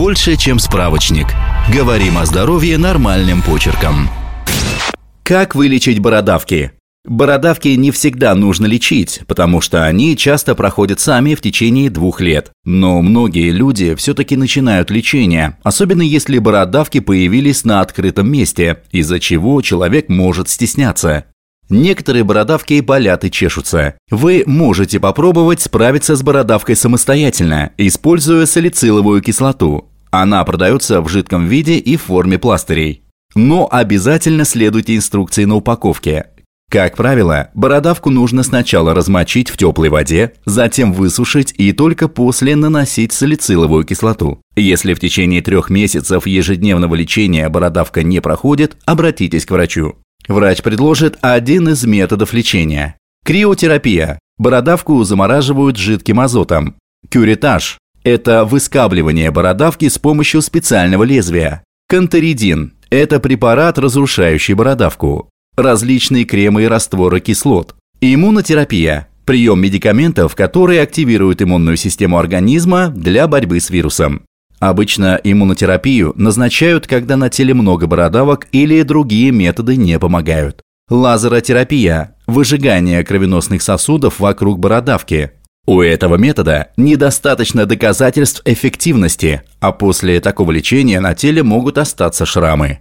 больше, чем справочник. Говорим о здоровье нормальным почерком. Как вылечить бородавки? Бородавки не всегда нужно лечить, потому что они часто проходят сами в течение двух лет. Но многие люди все-таки начинают лечение, особенно если бородавки появились на открытом месте, из-за чего человек может стесняться. Некоторые бородавки болят и чешутся. Вы можете попробовать справиться с бородавкой самостоятельно, используя салициловую кислоту. Она продается в жидком виде и в форме пластырей. Но обязательно следуйте инструкции на упаковке. Как правило, бородавку нужно сначала размочить в теплой воде, затем высушить и только после наносить салициловую кислоту. Если в течение трех месяцев ежедневного лечения бородавка не проходит, обратитесь к врачу. Врач предложит один из методов лечения. Криотерапия. Бородавку замораживают жидким азотом. Кюритаж. Это выскабливание бородавки с помощью специального лезвия. Кантеридин. Это препарат, разрушающий бородавку. Различные кремы и растворы кислот. Иммунотерапия. Прием медикаментов, которые активируют иммунную систему организма для борьбы с вирусом. Обычно иммунотерапию назначают, когда на теле много бородавок или другие методы не помогают. Лазеротерапия – выжигание кровеносных сосудов вокруг бородавки. У этого метода недостаточно доказательств эффективности, а после такого лечения на теле могут остаться шрамы.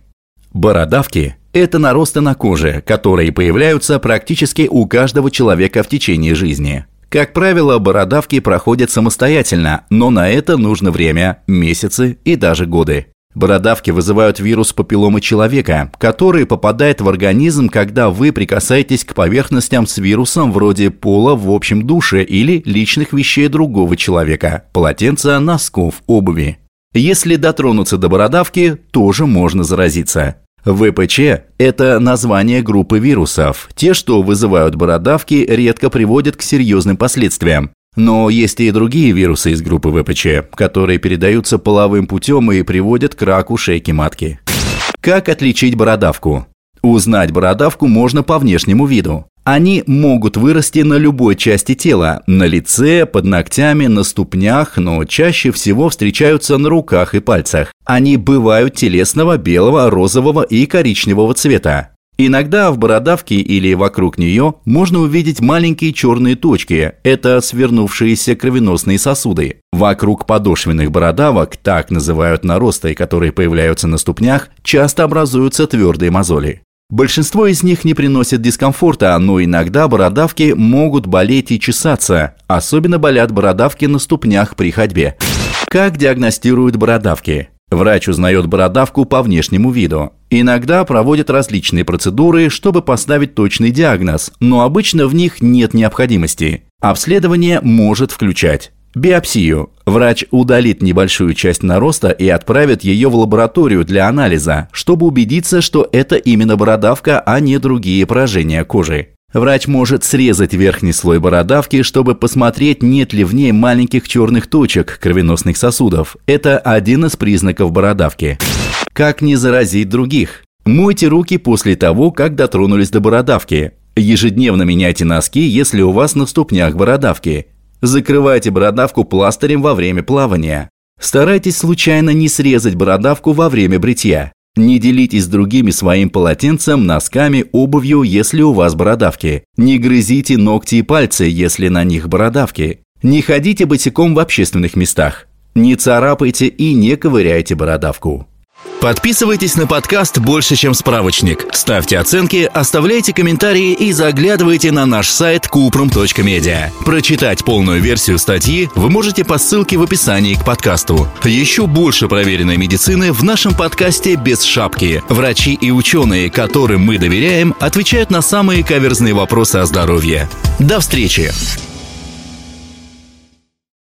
Бородавки – это наросты на коже, которые появляются практически у каждого человека в течение жизни. Как правило, бородавки проходят самостоятельно, но на это нужно время, месяцы и даже годы. Бородавки вызывают вирус папилломы человека, который попадает в организм, когда вы прикасаетесь к поверхностям с вирусом вроде пола в общем душе или личных вещей другого человека, полотенца, носков, обуви. Если дотронуться до бородавки, тоже можно заразиться. ВПЧ – это название группы вирусов. Те, что вызывают бородавки, редко приводят к серьезным последствиям. Но есть и другие вирусы из группы ВПЧ, которые передаются половым путем и приводят к раку шейки матки. Как отличить бородавку? Узнать бородавку можно по внешнему виду. Они могут вырасти на любой части тела, на лице, под ногтями, на ступнях, но чаще всего встречаются на руках и пальцах. Они бывают телесного, белого, розового и коричневого цвета. Иногда в бородавке или вокруг нее можно увидеть маленькие черные точки – это свернувшиеся кровеносные сосуды. Вокруг подошвенных бородавок, так называют наросты, которые появляются на ступнях, часто образуются твердые мозоли. Большинство из них не приносят дискомфорта, но иногда бородавки могут болеть и чесаться. Особенно болят бородавки на ступнях при ходьбе. Как диагностируют бородавки? Врач узнает бородавку по внешнему виду. Иногда проводят различные процедуры, чтобы поставить точный диагноз, но обычно в них нет необходимости. Обследование может включать Биопсию. Врач удалит небольшую часть нароста и отправит ее в лабораторию для анализа, чтобы убедиться, что это именно бородавка, а не другие поражения кожи. Врач может срезать верхний слой бородавки, чтобы посмотреть, нет ли в ней маленьких черных точек кровеносных сосудов. Это один из признаков бородавки. Как не заразить других? Мойте руки после того, как дотронулись до бородавки. Ежедневно меняйте носки, если у вас на ступнях бородавки. Закрывайте бородавку пластырем во время плавания. Старайтесь случайно не срезать бородавку во время бритья. Не делитесь с другими своим полотенцем, носками, обувью, если у вас бородавки. Не грызите ногти и пальцы, если на них бородавки. Не ходите босиком в общественных местах. Не царапайте и не ковыряйте бородавку. Подписывайтесь на подкаст «Больше, чем справочник». Ставьте оценки, оставляйте комментарии и заглядывайте на наш сайт kuprum.media. Прочитать полную версию статьи вы можете по ссылке в описании к подкасту. Еще больше проверенной медицины в нашем подкасте «Без шапки». Врачи и ученые, которым мы доверяем, отвечают на самые каверзные вопросы о здоровье. До встречи!